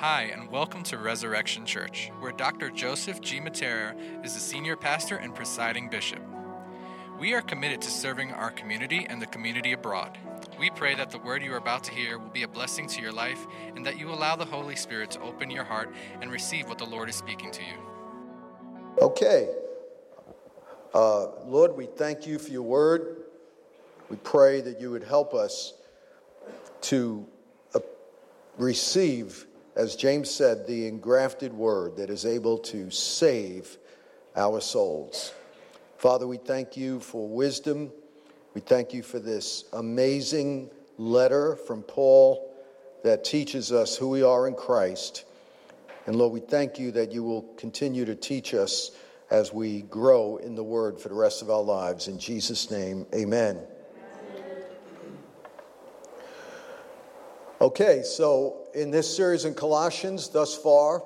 Hi, and welcome to Resurrection Church, where Dr. Joseph G. Mattera is the senior pastor and presiding bishop. We are committed to serving our community and the community abroad. We pray that the word you are about to hear will be a blessing to your life and that you allow the Holy Spirit to open your heart and receive what the Lord is speaking to you. Okay. Uh, Lord, we thank you for your word. We pray that you would help us to uh, receive as James said, the engrafted word that is able to save our souls. Father, we thank you for wisdom. We thank you for this amazing letter from Paul that teaches us who we are in Christ. And Lord, we thank you that you will continue to teach us as we grow in the word for the rest of our lives. In Jesus' name, amen. Okay, so in this series in Colossians thus far,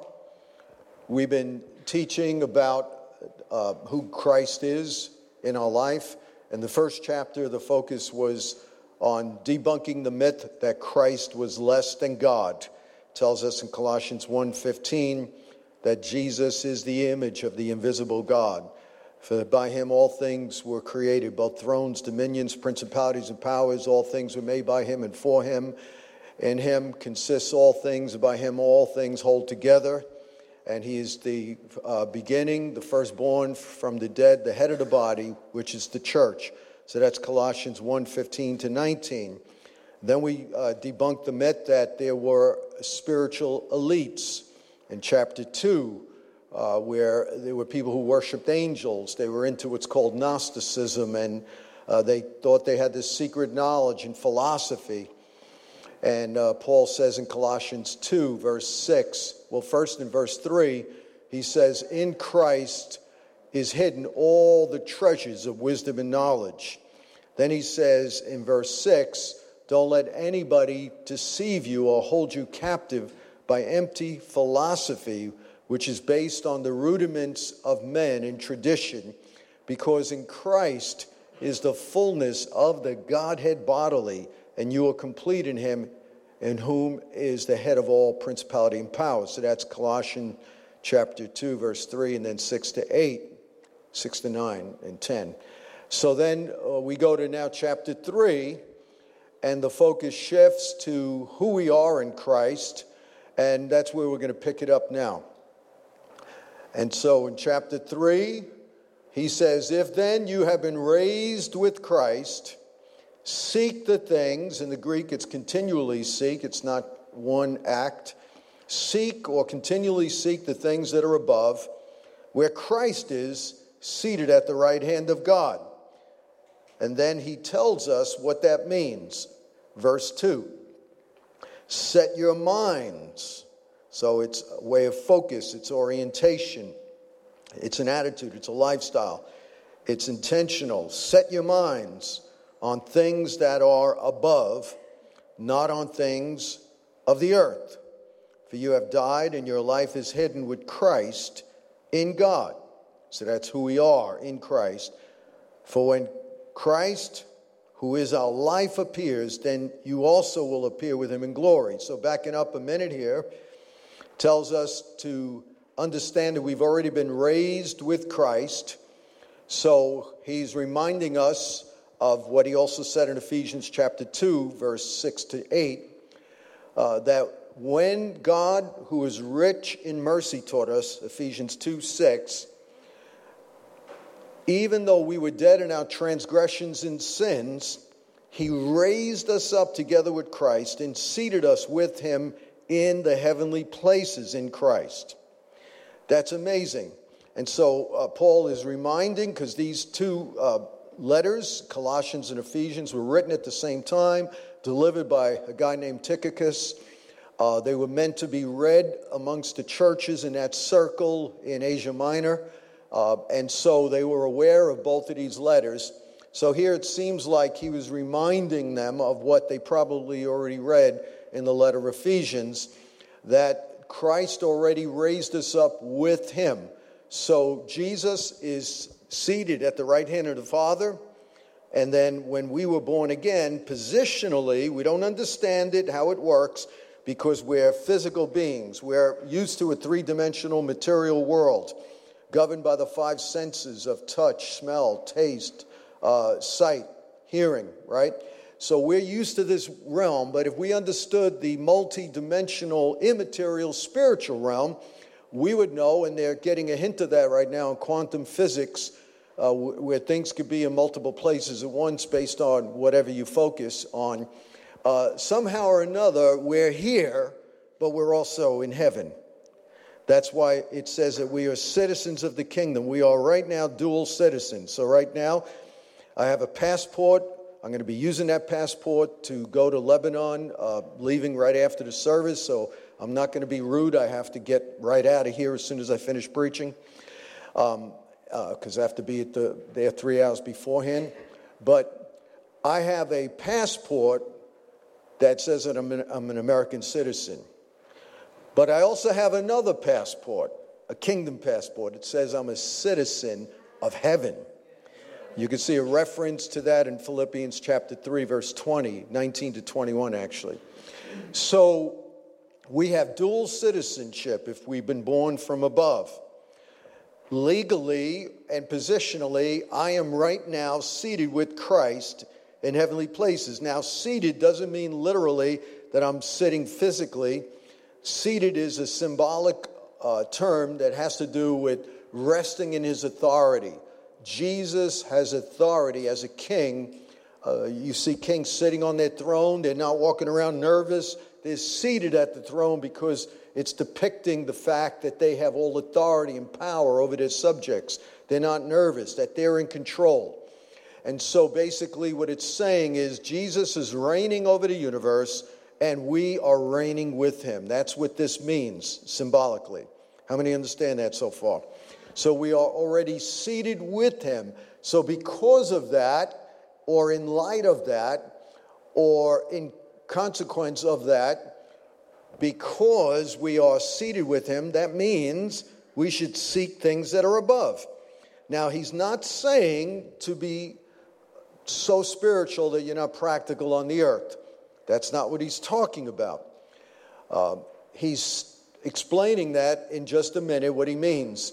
we've been teaching about uh, who Christ is in our life. In the first chapter, the focus was on debunking the myth that Christ was less than God. It tells us in Colossians 1:15 that Jesus is the image of the invisible God. For by him all things were created, both thrones, dominions, principalities, and powers, all things were made by him and for him in him consists all things, by him all things hold together. And he is the uh, beginning, the firstborn from the dead, the head of the body, which is the church. So that's Colossians 1 15 to 19. Then we uh, debunked the myth that there were spiritual elites in chapter 2, uh, where there were people who worshiped angels. They were into what's called Gnosticism, and uh, they thought they had this secret knowledge and philosophy. And uh, Paul says in Colossians 2, verse 6, well, first in verse 3, he says, In Christ is hidden all the treasures of wisdom and knowledge. Then he says in verse 6, Don't let anybody deceive you or hold you captive by empty philosophy, which is based on the rudiments of men and tradition, because in Christ is the fullness of the Godhead bodily and you are complete in him, in whom is the head of all principality and power. So that's Colossians chapter 2, verse 3, and then 6 to 8, 6 to 9, and 10. So then uh, we go to now chapter 3, and the focus shifts to who we are in Christ, and that's where we're going to pick it up now. And so in chapter 3, he says, If then you have been raised with Christ, Seek the things, in the Greek it's continually seek, it's not one act. Seek or continually seek the things that are above, where Christ is seated at the right hand of God. And then he tells us what that means. Verse 2 Set your minds. So it's a way of focus, it's orientation, it's an attitude, it's a lifestyle, it's intentional. Set your minds on things that are above, not on things of the earth. For you have died, and your life is hidden with Christ in God. So that's who we are in Christ. For when Christ, who is our life, appears, then you also will appear with him in glory. So, backing up a minute here, tells us to understand that we've already been raised with Christ. So, he's reminding us of what he also said in Ephesians chapter 2, verse 6 to 8, uh, that when God, who is rich in mercy, taught us, Ephesians 2 6, even though we were dead in our transgressions and sins, he raised us up together with Christ and seated us with him in the heavenly places in Christ. That's amazing. And so uh, Paul is reminding, because these two uh, letters, Colossians and Ephesians, were written at the same time, delivered by a guy named Tychicus. Uh, they were meant to be read amongst the churches in that circle in Asia Minor. Uh, and so they were aware of both of these letters. So here it seems like he was reminding them of what they probably already read in the letter of Ephesians that Christ already raised us up with him. So Jesus is seated at the right hand of the Father. And then when we were born again, positionally, we don't understand it, how it works, because we're physical beings. We're used to a three dimensional material world governed by the five senses of touch, smell, taste, uh, sight, hearing, right? So we're used to this realm, but if we understood the multi-dimensional, immaterial, spiritual realm, we would know, and they're getting a hint of that right now in quantum physics, uh, where things could be in multiple places at once based on whatever you focus on. Uh, somehow or another, we're here, but we're also in heaven. That's why it says that we are citizens of the kingdom. We are right now dual citizens. So, right now, I have a passport. I'm going to be using that passport to go to Lebanon, uh, leaving right after the service. So, I'm not going to be rude. I have to get right out of here as soon as I finish preaching because uh, I have to be at the, there three hours beforehand. But I have a passport that says that I'm an, I'm an American citizen. But I also have another passport, a kingdom passport. It says I'm a citizen of heaven. You can see a reference to that in Philippians chapter 3, verse 20, 19 to 21, actually. So we have dual citizenship if we've been born from above. Legally and positionally, I am right now seated with Christ in heavenly places. Now, seated doesn't mean literally that I'm sitting physically. Seated is a symbolic uh, term that has to do with resting in his authority. Jesus has authority as a king. Uh, you see kings sitting on their throne, they're not walking around nervous. They're seated at the throne because it's depicting the fact that they have all authority and power over their subjects. They're not nervous, that they're in control. And so basically, what it's saying is Jesus is reigning over the universe and we are reigning with him. That's what this means symbolically. How many understand that so far? So we are already seated with him. So, because of that, or in light of that, or in consequence of that, because we are seated with him, that means we should seek things that are above. Now, he's not saying to be so spiritual that you're not practical on the earth. That's not what he's talking about. Uh, he's explaining that in just a minute, what he means.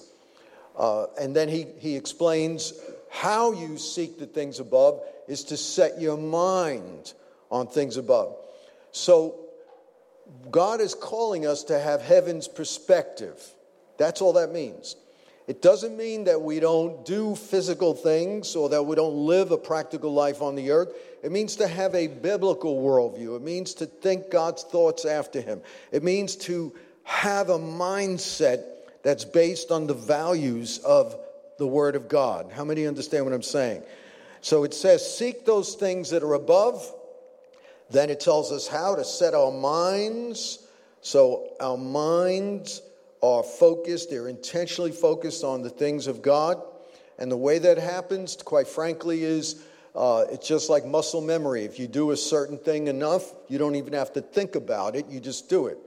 Uh, and then he, he explains how you seek the things above is to set your mind on things above. So, God is calling us to have heaven's perspective. That's all that means. It doesn't mean that we don't do physical things or that we don't live a practical life on the earth. It means to have a biblical worldview. It means to think God's thoughts after Him. It means to have a mindset that's based on the values of the Word of God. How many understand what I'm saying? So it says, Seek those things that are above. Then it tells us how to set our minds. So our minds are focused, they're intentionally focused on the things of God. And the way that happens, quite frankly, is uh, it's just like muscle memory. If you do a certain thing enough, you don't even have to think about it, you just do it.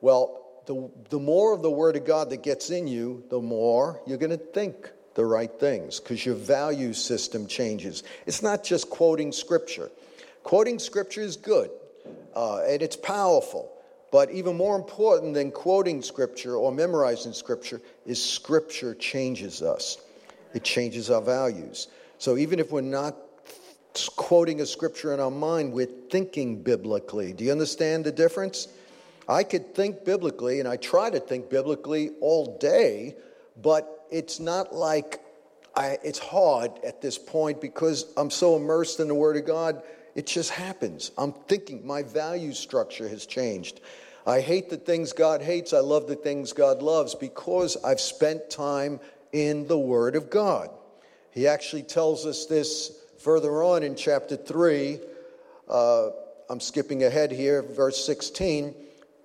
Well, the, the more of the Word of God that gets in you, the more you're going to think the right things because your value system changes. It's not just quoting Scripture. Quoting Scripture is good uh, and it's powerful. But even more important than quoting Scripture or memorizing Scripture is Scripture changes us, it changes our values. So even if we're not quoting a Scripture in our mind, we're thinking biblically. Do you understand the difference? I could think biblically, and I try to think biblically all day, but it's not like I, it's hard at this point because I'm so immersed in the Word of God. It just happens. I'm thinking my value structure has changed. I hate the things God hates. I love the things God loves because I've spent time in the Word of God. He actually tells us this further on in chapter 3. Uh, I'm skipping ahead here, verse 16.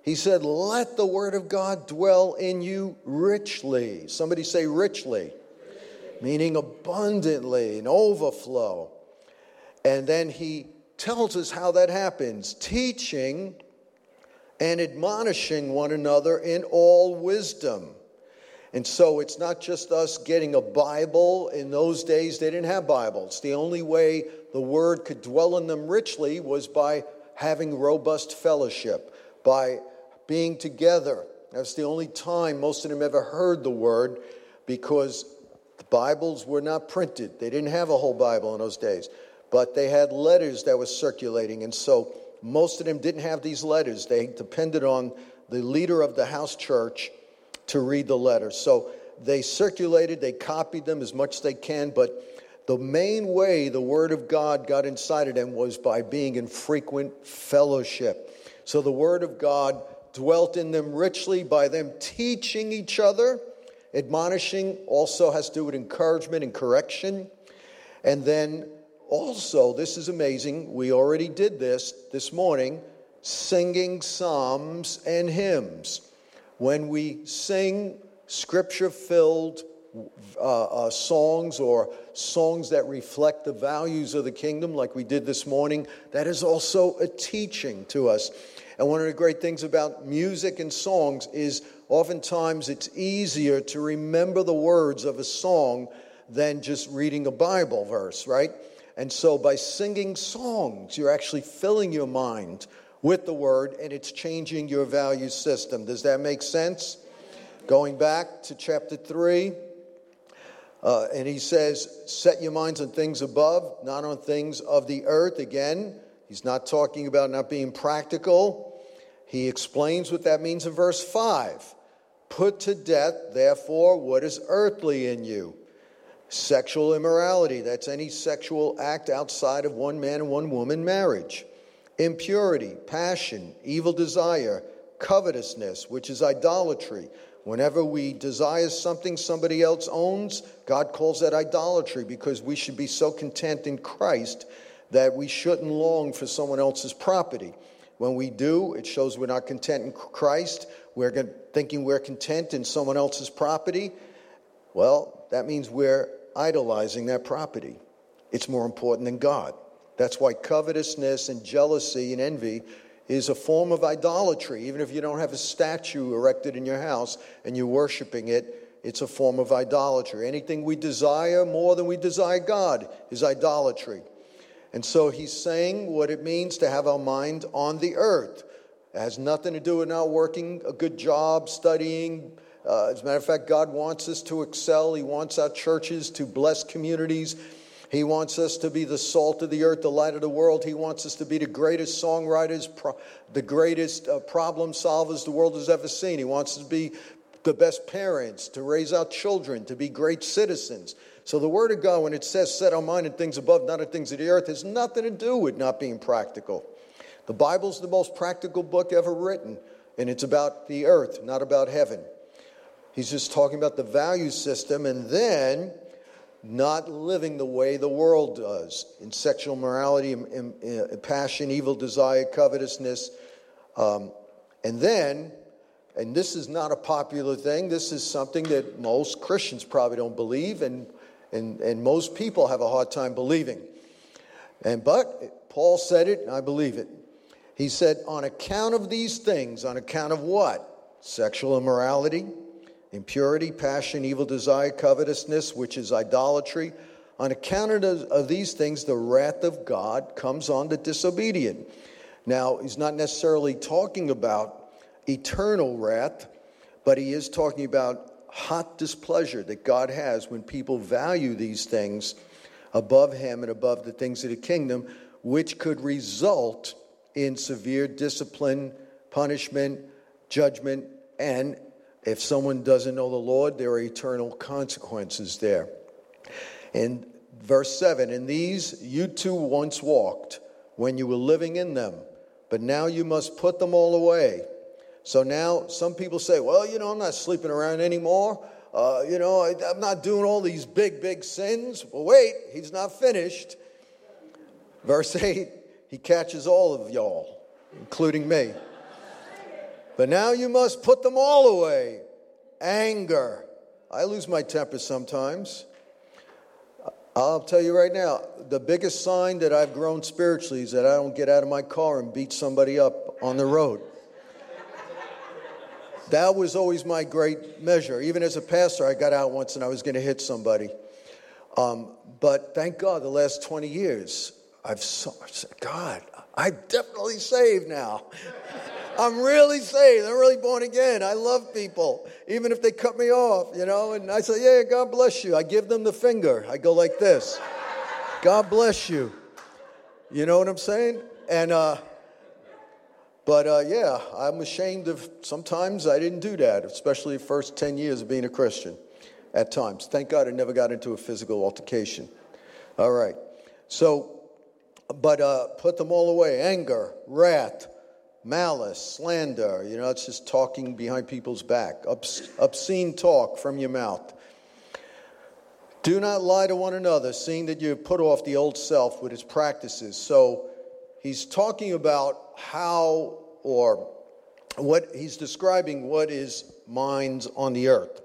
He said, Let the word of God dwell in you richly. Somebody say richly, meaning abundantly, and overflow. And then he tells us how that happens teaching and admonishing one another in all wisdom. And so it's not just us getting a Bible. In those days, they didn't have Bibles. The only way the word could dwell in them richly was by having robust fellowship, by being together. That's the only time most of them ever heard the word because the Bibles were not printed. They didn't have a whole Bible in those days, but they had letters that were circulating. And so most of them didn't have these letters. They depended on the leader of the house church to read the letters. So they circulated, they copied them as much as they can, but the main way the Word of God got inside of them was by being in frequent fellowship. So the Word of God dwelt in them richly by them teaching each other. Admonishing also has to do with encouragement and correction. And then also, this is amazing, we already did this this morning singing psalms and hymns. When we sing scripture filled uh, uh, songs or songs that reflect the values of the kingdom, like we did this morning, that is also a teaching to us. And one of the great things about music and songs is oftentimes it's easier to remember the words of a song than just reading a Bible verse, right? And so by singing songs, you're actually filling your mind with the word and it's changing your value system. Does that make sense? Going back to chapter 3, uh, and he says, Set your minds on things above, not on things of the earth. Again, he's not talking about not being practical. He explains what that means in verse 5. Put to death, therefore, what is earthly in you sexual immorality. That's any sexual act outside of one man and one woman marriage. Impurity, passion, evil desire, covetousness, which is idolatry. Whenever we desire something somebody else owns, God calls that idolatry because we should be so content in Christ that we shouldn't long for someone else's property. When we do, it shows we're not content in Christ. We're thinking we're content in someone else's property. Well, that means we're idolizing that property. It's more important than God. That's why covetousness and jealousy and envy is a form of idolatry. Even if you don't have a statue erected in your house and you're worshiping it, it's a form of idolatry. Anything we desire more than we desire God is idolatry. And so he's saying what it means to have our mind on the earth. It has nothing to do with not working a good job, studying. Uh, as a matter of fact, God wants us to excel. He wants our churches to bless communities. He wants us to be the salt of the earth, the light of the world. He wants us to be the greatest songwriters, pro- the greatest uh, problem solvers the world has ever seen. He wants us to be the best parents, to raise our children, to be great citizens. So the Word of God, when it says set our mind on things above, not on things of the earth, has nothing to do with not being practical. The Bible's the most practical book ever written, and it's about the earth, not about heaven. He's just talking about the value system, and then not living the way the world does in sexual morality, in, in, in passion, evil desire, covetousness. Um, and then, and this is not a popular thing, this is something that most Christians probably don't believe, and, and, and most people have a hard time believing. And but Paul said it, and I believe it. He said, on account of these things, on account of what? Sexual immorality, impurity, passion, evil desire, covetousness, which is idolatry. On account of these things, the wrath of God comes on the disobedient. Now, he's not necessarily talking about eternal wrath, but he is talking about hot displeasure that God has when people value these things above him and above the things of the kingdom, which could result in severe discipline, punishment, judgment, and if someone doesn't know the Lord, there are eternal consequences there. In verse 7, in these you too once walked when you were living in them, but now you must put them all away. So now some people say, well, you know, I'm not sleeping around anymore. Uh, you know, I, I'm not doing all these big, big sins. Well, wait, he's not finished. Verse 8, he catches all of y'all, including me. But now you must put them all away anger. I lose my temper sometimes. I'll tell you right now, the biggest sign that I've grown spiritually is that I don't get out of my car and beat somebody up on the road. that was always my great measure. Even as a pastor, I got out once and I was going to hit somebody. Um, but thank God, the last 20 years, I've said, God, I'm definitely saved now. I'm really saved. I'm really born again. I love people, even if they cut me off, you know. And I say, Yeah, God bless you. I give them the finger. I go like this God bless you. You know what I'm saying? And, uh, but uh, yeah, I'm ashamed of sometimes I didn't do that, especially the first 10 years of being a Christian at times. Thank God I never got into a physical altercation. All right. So, but uh, put them all away anger, wrath, malice, slander. You know, it's just talking behind people's back, Obs- obscene talk from your mouth. Do not lie to one another, seeing that you have put off the old self with its practices. So he's talking about how or what he's describing what is minds on the earth.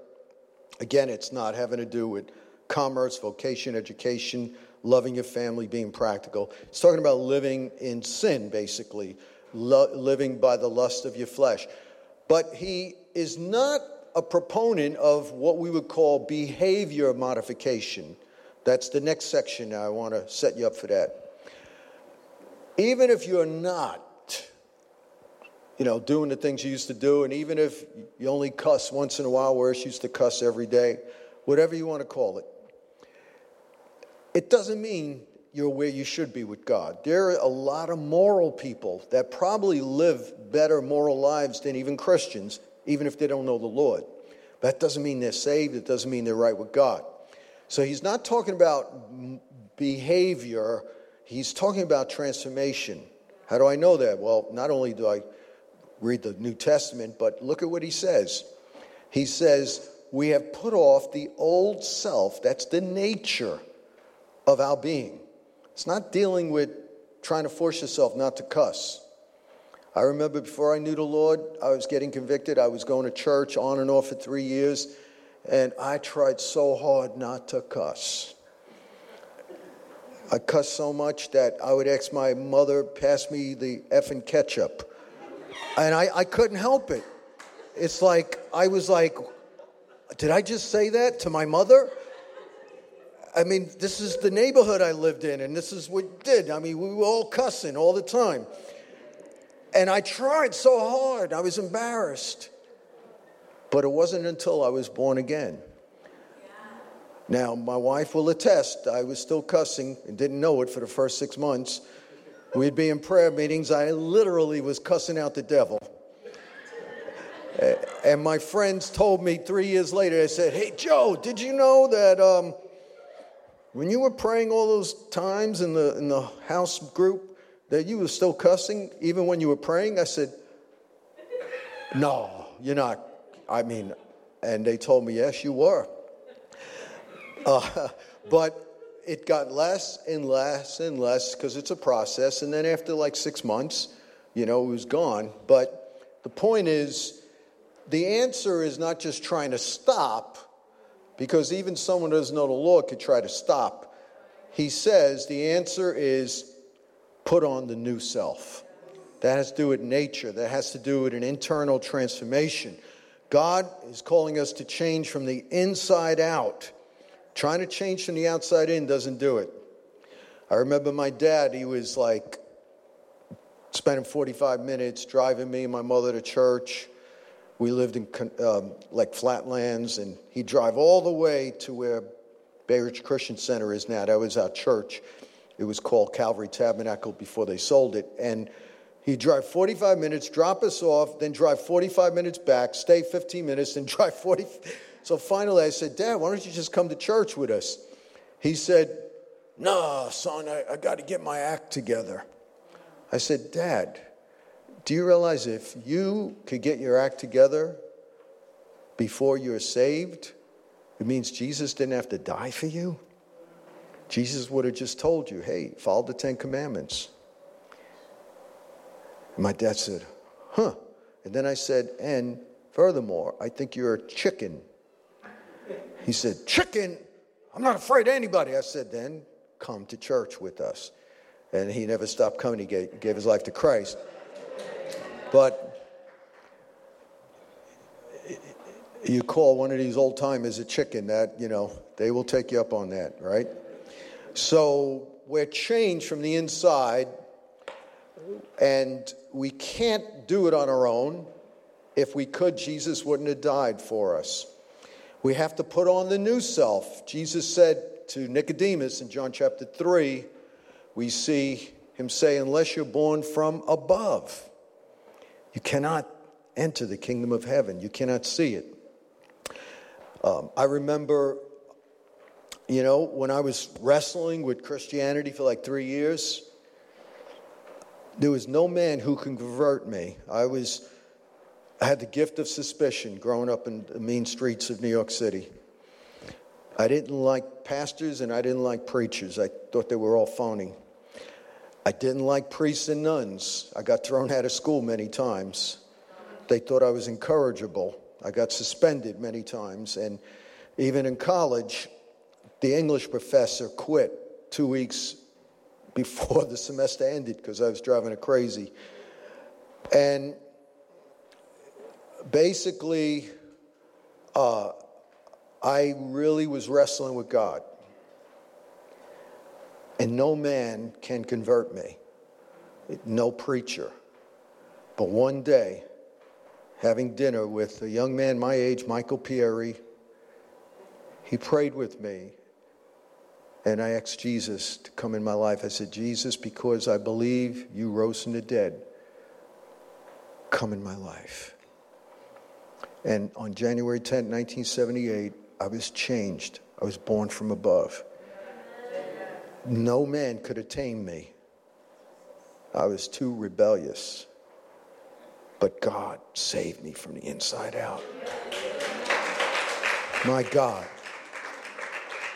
Again, it's not having to do with commerce, vocation, education, loving your family, being practical. It's talking about living in sin, basically, lo- living by the lust of your flesh. But he is not a proponent of what we would call behavior modification. That's the next section. I want to set you up for that. Even if you're not, you know, doing the things you used to do, and even if you only cuss once in a while, whereas you used to cuss every day, whatever you want to call it, it doesn't mean you're where you should be with God. There are a lot of moral people that probably live better moral lives than even Christians, even if they don't know the Lord. That doesn't mean they're saved, it doesn't mean they're right with God. So he's not talking about behavior, he's talking about transformation. How do I know that? Well, not only do I read the New Testament, but look at what he says. He says, We have put off the old self, that's the nature of our being. It's not dealing with trying to force yourself not to cuss. I remember before I knew the Lord, I was getting convicted. I was going to church on and off for three years, and I tried so hard not to cuss. I cussed so much that I would ask my mother, pass me the effing ketchup. And I, I couldn't help it. It's like, I was like, did I just say that to my mother? I mean, this is the neighborhood I lived in, and this is what did. I mean, we were all cussing all the time. And I tried so hard, I was embarrassed. But it wasn't until I was born again. Now, my wife will attest, I was still cussing and didn't know it for the first six months. We'd be in prayer meetings, I literally was cussing out the devil. And my friends told me three years later, they said, Hey, Joe, did you know that um, when you were praying all those times in the, in the house group, that you were still cussing even when you were praying? I said, No, you're not. I mean, and they told me, Yes, you were. Uh, but it got less and less and less because it's a process. And then after like six months, you know, it was gone. But the point is, the answer is not just trying to stop, because even someone who doesn't know the law could try to stop. He says the answer is put on the new self. That has to do with nature, that has to do with an internal transformation. God is calling us to change from the inside out. Trying to change from the outside in doesn't do it. I remember my dad, he was like spending 45 minutes driving me and my mother to church. We lived in um, like flatlands, and he'd drive all the way to where Bay Ridge Christian Center is now. That was our church. It was called Calvary Tabernacle before they sold it. And he'd drive 45 minutes, drop us off, then drive 45 minutes back, stay 15 minutes, and drive 40. So finally I said, Dad, why don't you just come to church with us? He said, Nah, son, I, I got to get my act together. I said, Dad, do you realize if you could get your act together before you're saved, it means Jesus didn't have to die for you? Jesus would have just told you, hey, follow the Ten Commandments. And my dad said, huh. And then I said, and furthermore, I think you're a chicken. He said, chicken? I'm not afraid of anybody. I said, then come to church with us. And he never stopped coming. He gave, gave his life to Christ. But you call one of these old timers a chicken, that, you know, they will take you up on that, right? So we're changed from the inside. and we can't do it on our own. If we could, Jesus wouldn't have died for us. We have to put on the new self. Jesus said to Nicodemus in John chapter 3, we see him say, Unless you're born from above, you cannot enter the kingdom of heaven. You cannot see it. Um, I remember, you know, when I was wrestling with Christianity for like three years, there was no man who could convert me. I was, I had the gift of suspicion growing up in the mean streets of New York City. I didn't like pastors and I didn't like preachers. I thought they were all phony. I didn't like priests and nuns. I got thrown out of school many times. They thought I was incorrigible. I got suspended many times. And even in college, the English professor quit two weeks before the semester ended because I was driving her crazy. And basically, uh, I really was wrestling with God. And no man can convert me, no preacher. But one day, having dinner with a young man my age, Michael Pieri. He prayed with me, and I asked Jesus to come in my life. I said, Jesus, because I believe you rose from the dead, come in my life. And on January 10, 1978, I was changed. I was born from above. No man could attain me. I was too rebellious. But God saved me from the inside out. My God.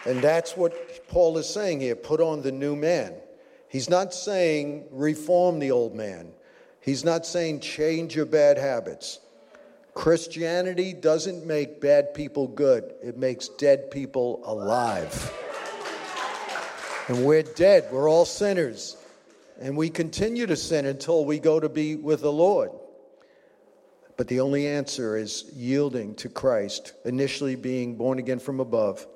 And that's what Paul is saying here put on the new man. He's not saying reform the old man, he's not saying change your bad habits. Christianity doesn't make bad people good, it makes dead people alive. And we're dead, we're all sinners. And we continue to sin until we go to be with the Lord. But the only answer is yielding to Christ, initially being born again from above,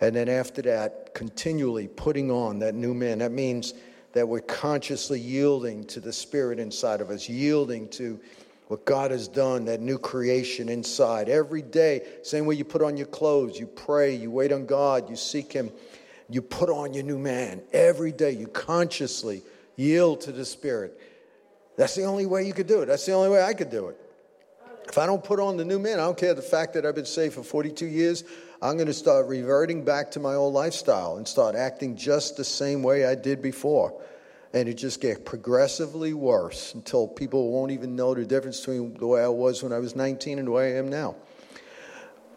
and then after that, continually putting on that new man. That means that we're consciously yielding to the Spirit inside of us, yielding to what God has done, that new creation inside. Every day, same way you put on your clothes, you pray, you wait on God, you seek Him, you put on your new man. Every day, you consciously yield to the Spirit. That's the only way you could do it. That's the only way I could do it. If I don't put on the new man, I don't care the fact that I've been saved for 42 years, I'm going to start reverting back to my old lifestyle and start acting just the same way I did before. And it just gets progressively worse until people won't even know the difference between the way I was when I was 19 and the way I am now.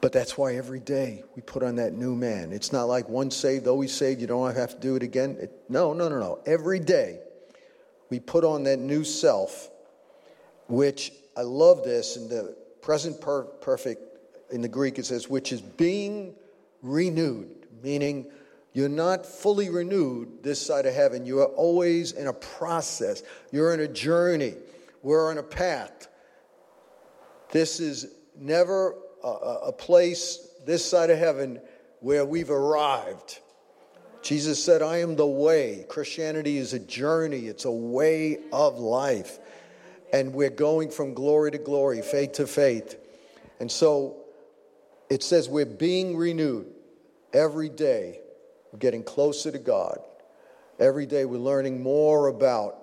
But that's why every day we put on that new man. It's not like once saved, always saved, you don't have to do it again. It, no, no, no, no. Every day we put on that new self, which I love this in the present per- perfect in the Greek, it says, which is being renewed, meaning you're not fully renewed this side of heaven. You are always in a process, you're in a journey, we're on a path. This is never a, a place this side of heaven where we've arrived. Jesus said, I am the way. Christianity is a journey, it's a way of life and we're going from glory to glory, faith to faith. And so it says we're being renewed every day. We're getting closer to God. Every day we're learning more about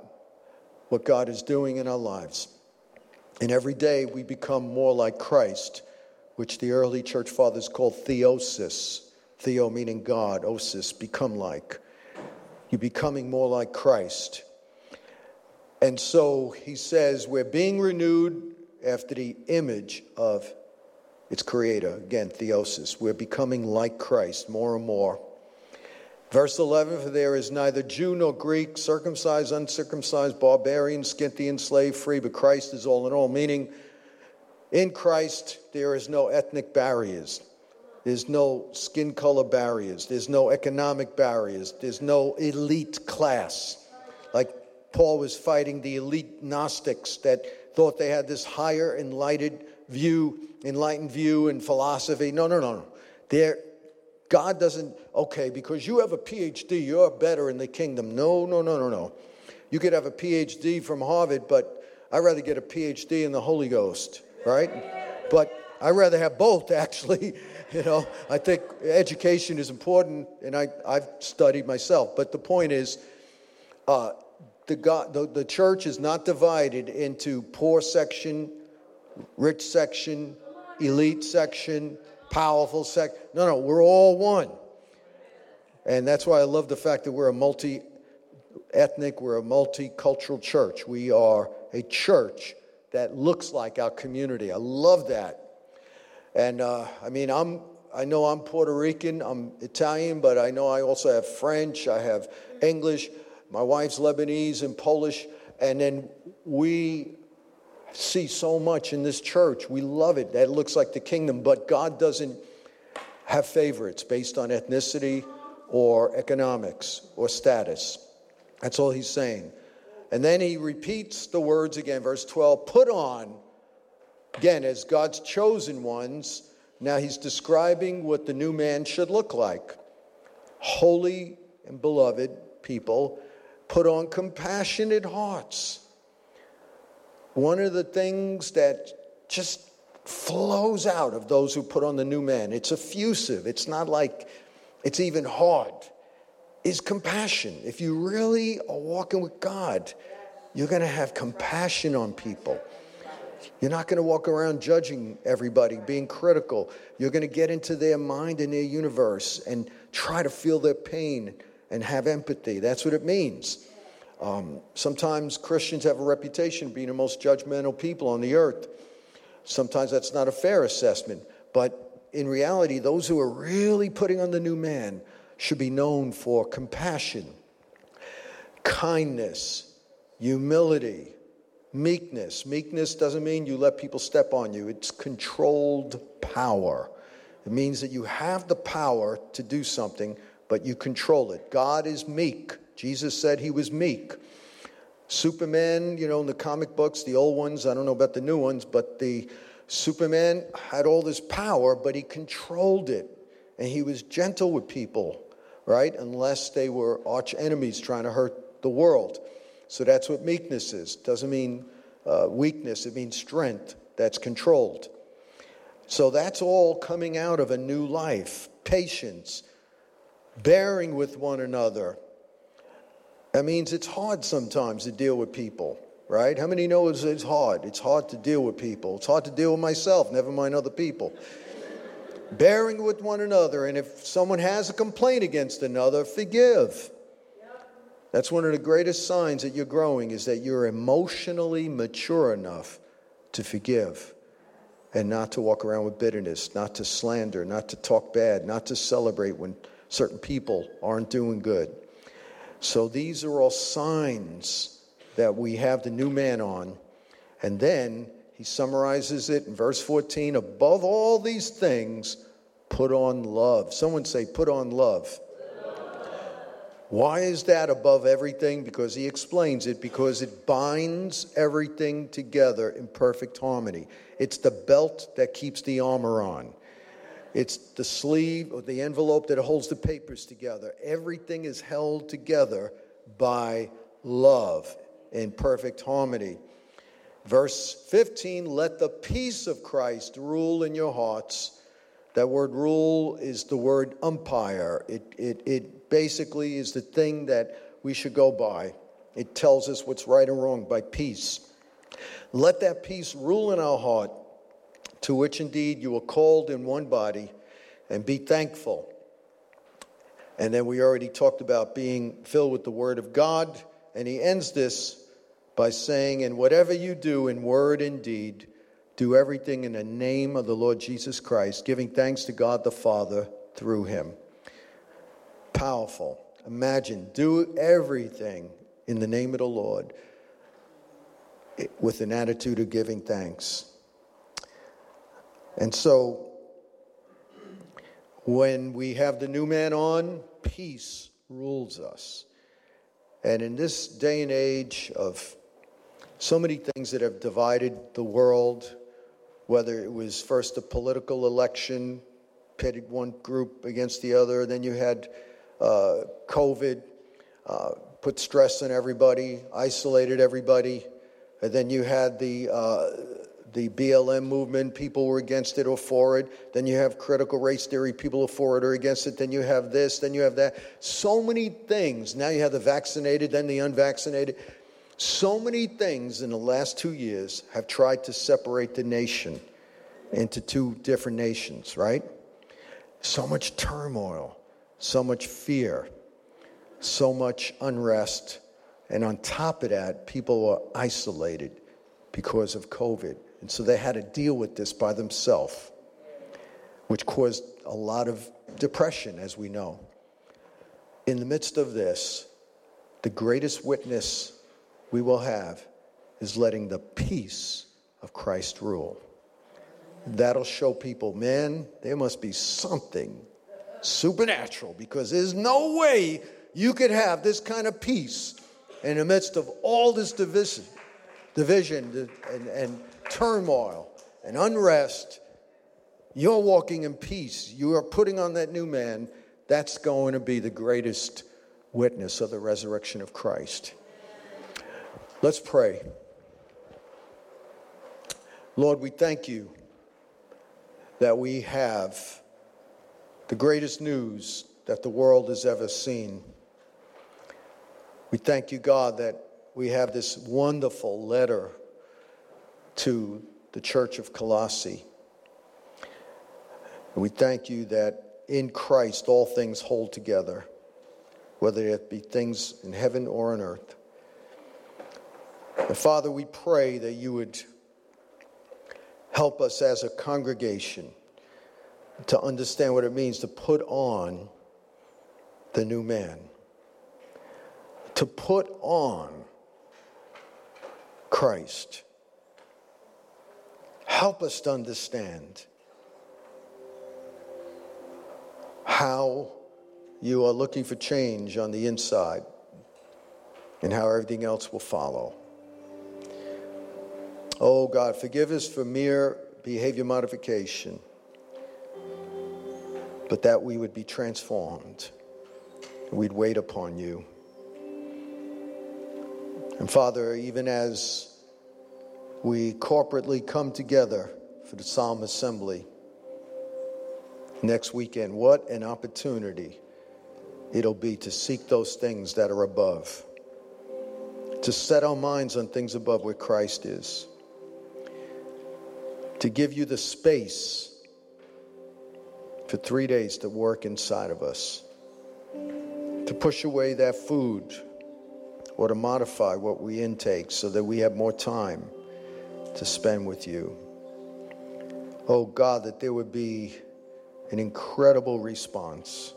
what God is doing in our lives. And every day we become more like Christ, which the early church fathers called theosis. Theo meaning God, osis, become like. You're becoming more like Christ. And so he says, We're being renewed after the image of its creator. Again, theosis. We're becoming like Christ more and more. Verse 11 For there is neither Jew nor Greek, circumcised, uncircumcised, barbarian, Scythian, slave, free, but Christ is all in all. Meaning, in Christ, there is no ethnic barriers. There's no skin color barriers. There's no economic barriers. There's no elite class. Like Paul was fighting the elite Gnostics that thought they had this higher enlightened view, enlightened view and philosophy. No, no, no, no. There, God doesn't, okay, because you have a PhD, you're better in the kingdom. No, no, no, no, no. You could have a PhD from Harvard, but I'd rather get a PhD in the Holy Ghost, right? But I'd rather have both, actually. You know, I think education is important, and I, I've studied myself. But the point is, uh, the, God, the, the church is not divided into poor section, rich section, elite section, powerful section. No, no, we're all one. And that's why I love the fact that we're a multi ethnic, we're a multicultural church. We are a church that looks like our community. I love that. And uh, I mean, I'm, I know I'm Puerto Rican, I'm Italian, but I know I also have French, I have English, my wife's Lebanese and Polish. And then we see so much in this church. We love it. That looks like the kingdom, but God doesn't have favorites based on ethnicity or economics or status. That's all he's saying. And then he repeats the words again, verse 12 put on, again, as God's chosen ones. Now he's describing what the new man should look like. Holy and beloved people, put on compassionate hearts. One of the things that just flows out of those who put on the new man, it's effusive, it's not like it's even hard, is compassion. If you really are walking with God, you're going to have compassion on people. You're not going to walk around judging everybody, being critical. You're going to get into their mind and their universe and try to feel their pain and have empathy. That's what it means. Um, sometimes Christians have a reputation being the most judgmental people on the earth. Sometimes that's not a fair assessment, but in reality, those who are really putting on the new man should be known for compassion, kindness, humility, meekness. Meekness doesn't mean you let people step on you, it's controlled power. It means that you have the power to do something, but you control it. God is meek. Jesus said he was meek. Superman, you know, in the comic books, the old ones, I don't know about the new ones, but the Superman had all this power, but he controlled it. And he was gentle with people, right? Unless they were arch enemies trying to hurt the world. So that's what meekness is. Doesn't mean uh, weakness, it means strength that's controlled. So that's all coming out of a new life patience, bearing with one another, that means it's hard sometimes to deal with people, right? How many know it's hard? It's hard to deal with people. It's hard to deal with myself, never mind other people. Bearing with one another, and if someone has a complaint against another, forgive. That's one of the greatest signs that you're growing is that you're emotionally mature enough to forgive and not to walk around with bitterness, not to slander, not to talk bad, not to celebrate when certain people aren't doing good. So these are all signs that we have the new man on. And then summarizes it in verse 14 above all these things, put on love. Someone say, put on love. Why is that above everything? Because he explains it, because it binds everything together in perfect harmony. It's the belt that keeps the armor on. It's the sleeve or the envelope that holds the papers together. Everything is held together by love in perfect harmony. Verse 15 let the peace of Christ rule in your hearts. That word rule is the word umpire. It, it, it basically is the thing that we should go by. It tells us what's right and wrong by peace. Let that peace rule in our heart to which indeed you were called in one body, and be thankful. And then we already talked about being filled with the Word of God, and he ends this by saying, And whatever you do in word and deed, do everything in the name of the Lord Jesus Christ, giving thanks to God the Father through him. Powerful. Imagine, do everything in the name of the Lord with an attitude of giving thanks. And so, when we have the new man on, peace rules us. And in this day and age of so many things that have divided the world, whether it was first a political election, pitted one group against the other, then you had uh, COVID, uh, put stress on everybody, isolated everybody. And then you had the, uh, the BLM movement, people were against it or for it. Then you have critical race theory, people are for it or against it. Then you have this, then you have that. So many things. Now you have the vaccinated, then the unvaccinated. So many things in the last two years have tried to separate the nation into two different nations, right? So much turmoil, so much fear, so much unrest. And on top of that, people were isolated because of COVID. And so they had to deal with this by themselves, which caused a lot of depression, as we know. In the midst of this, the greatest witness we will have is letting the peace of Christ rule. That'll show people, man, there must be something supernatural because there's no way you could have this kind of peace in the midst of all this division, division and, and turmoil and unrest. You're walking in peace. You are putting on that new man. That's going to be the greatest witness of the resurrection of Christ. Let's pray. Lord, we thank you that we have the greatest news that the world has ever seen. We thank you, God, that we have this wonderful letter to the church of Colossae. We thank you that in Christ all things hold together, whether it be things in heaven or on earth. Father, we pray that you would help us as a congregation to understand what it means to put on the new man, to put on Christ. Help us to understand how you are looking for change on the inside and how everything else will follow. Oh God, forgive us for mere behavior modification, but that we would be transformed. We'd wait upon you. And Father, even as we corporately come together for the Solemn Assembly next weekend, what an opportunity it'll be to seek those things that are above, to set our minds on things above where Christ is to give you the space for three days to work inside of us, to push away that food or to modify what we intake so that we have more time to spend with you. Oh God, that there would be an incredible response,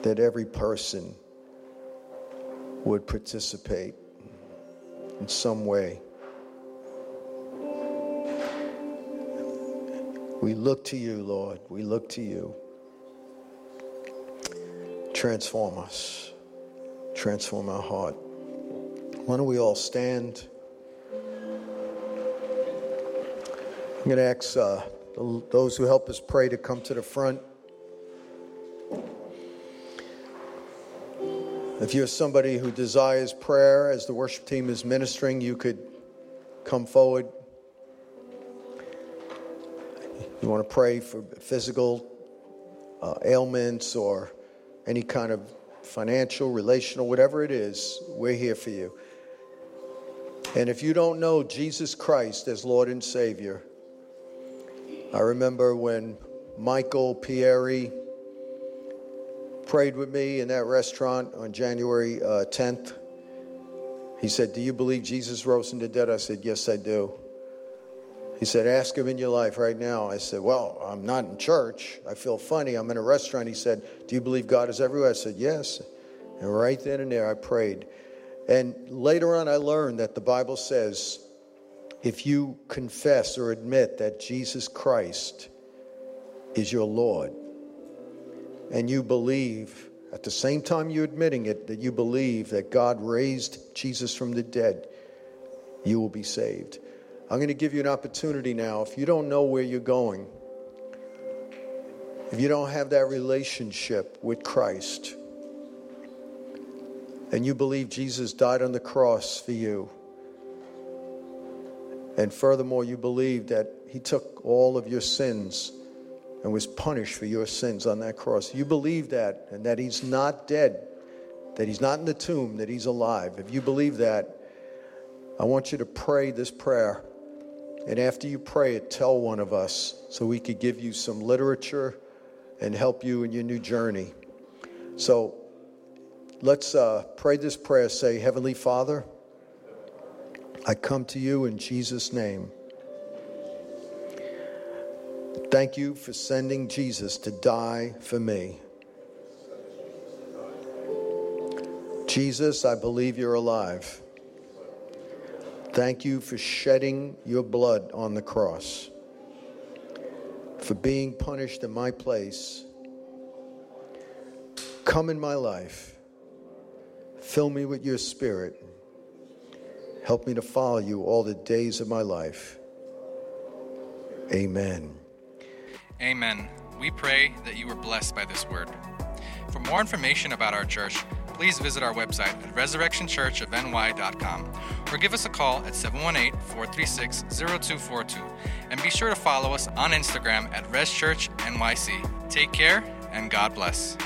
that every person would participate in some way. We look to you, Lord. We look to you. Transform us, transform our heart. Why don't we all stand? I'm going to ask uh, those who help us pray to come to the front. If you're somebody who desires prayer as the worship team is ministering, you could come forward. You want to pray for physical uh, ailments or any kind of financial, relational, whatever it is, we're here for you. And if you don't know Jesus Christ as Lord and Savior, I remember when Michael Pieri prayed with me in that restaurant on January uh, 10th. He said, Do you believe Jesus rose from the dead? I said, Yes, I do. He said, Ask him in your life right now. I said, Well, I'm not in church. I feel funny. I'm in a restaurant. He said, Do you believe God is everywhere? I said, Yes. And right then and there, I prayed. And later on, I learned that the Bible says if you confess or admit that Jesus Christ is your Lord, and you believe at the same time you're admitting it that you believe that God raised Jesus from the dead, you will be saved. I'm going to give you an opportunity now. If you don't know where you're going, if you don't have that relationship with Christ, and you believe Jesus died on the cross for you, and furthermore, you believe that he took all of your sins and was punished for your sins on that cross, you believe that, and that he's not dead, that he's not in the tomb, that he's alive. If you believe that, I want you to pray this prayer. And after you pray it, tell one of us so we could give you some literature and help you in your new journey. So let's uh, pray this prayer. Say, Heavenly Father, I come to you in Jesus' name. Thank you for sending Jesus to die for me. Jesus, I believe you're alive. Thank you for shedding your blood on the cross, for being punished in my place. Come in my life. Fill me with your spirit. Help me to follow you all the days of my life. Amen. Amen. We pray that you were blessed by this word. For more information about our church, please visit our website at resurrectionchurchofny.com or give us a call at 718 436 0242. And be sure to follow us on Instagram at ResChurchNYC. Take care and God bless.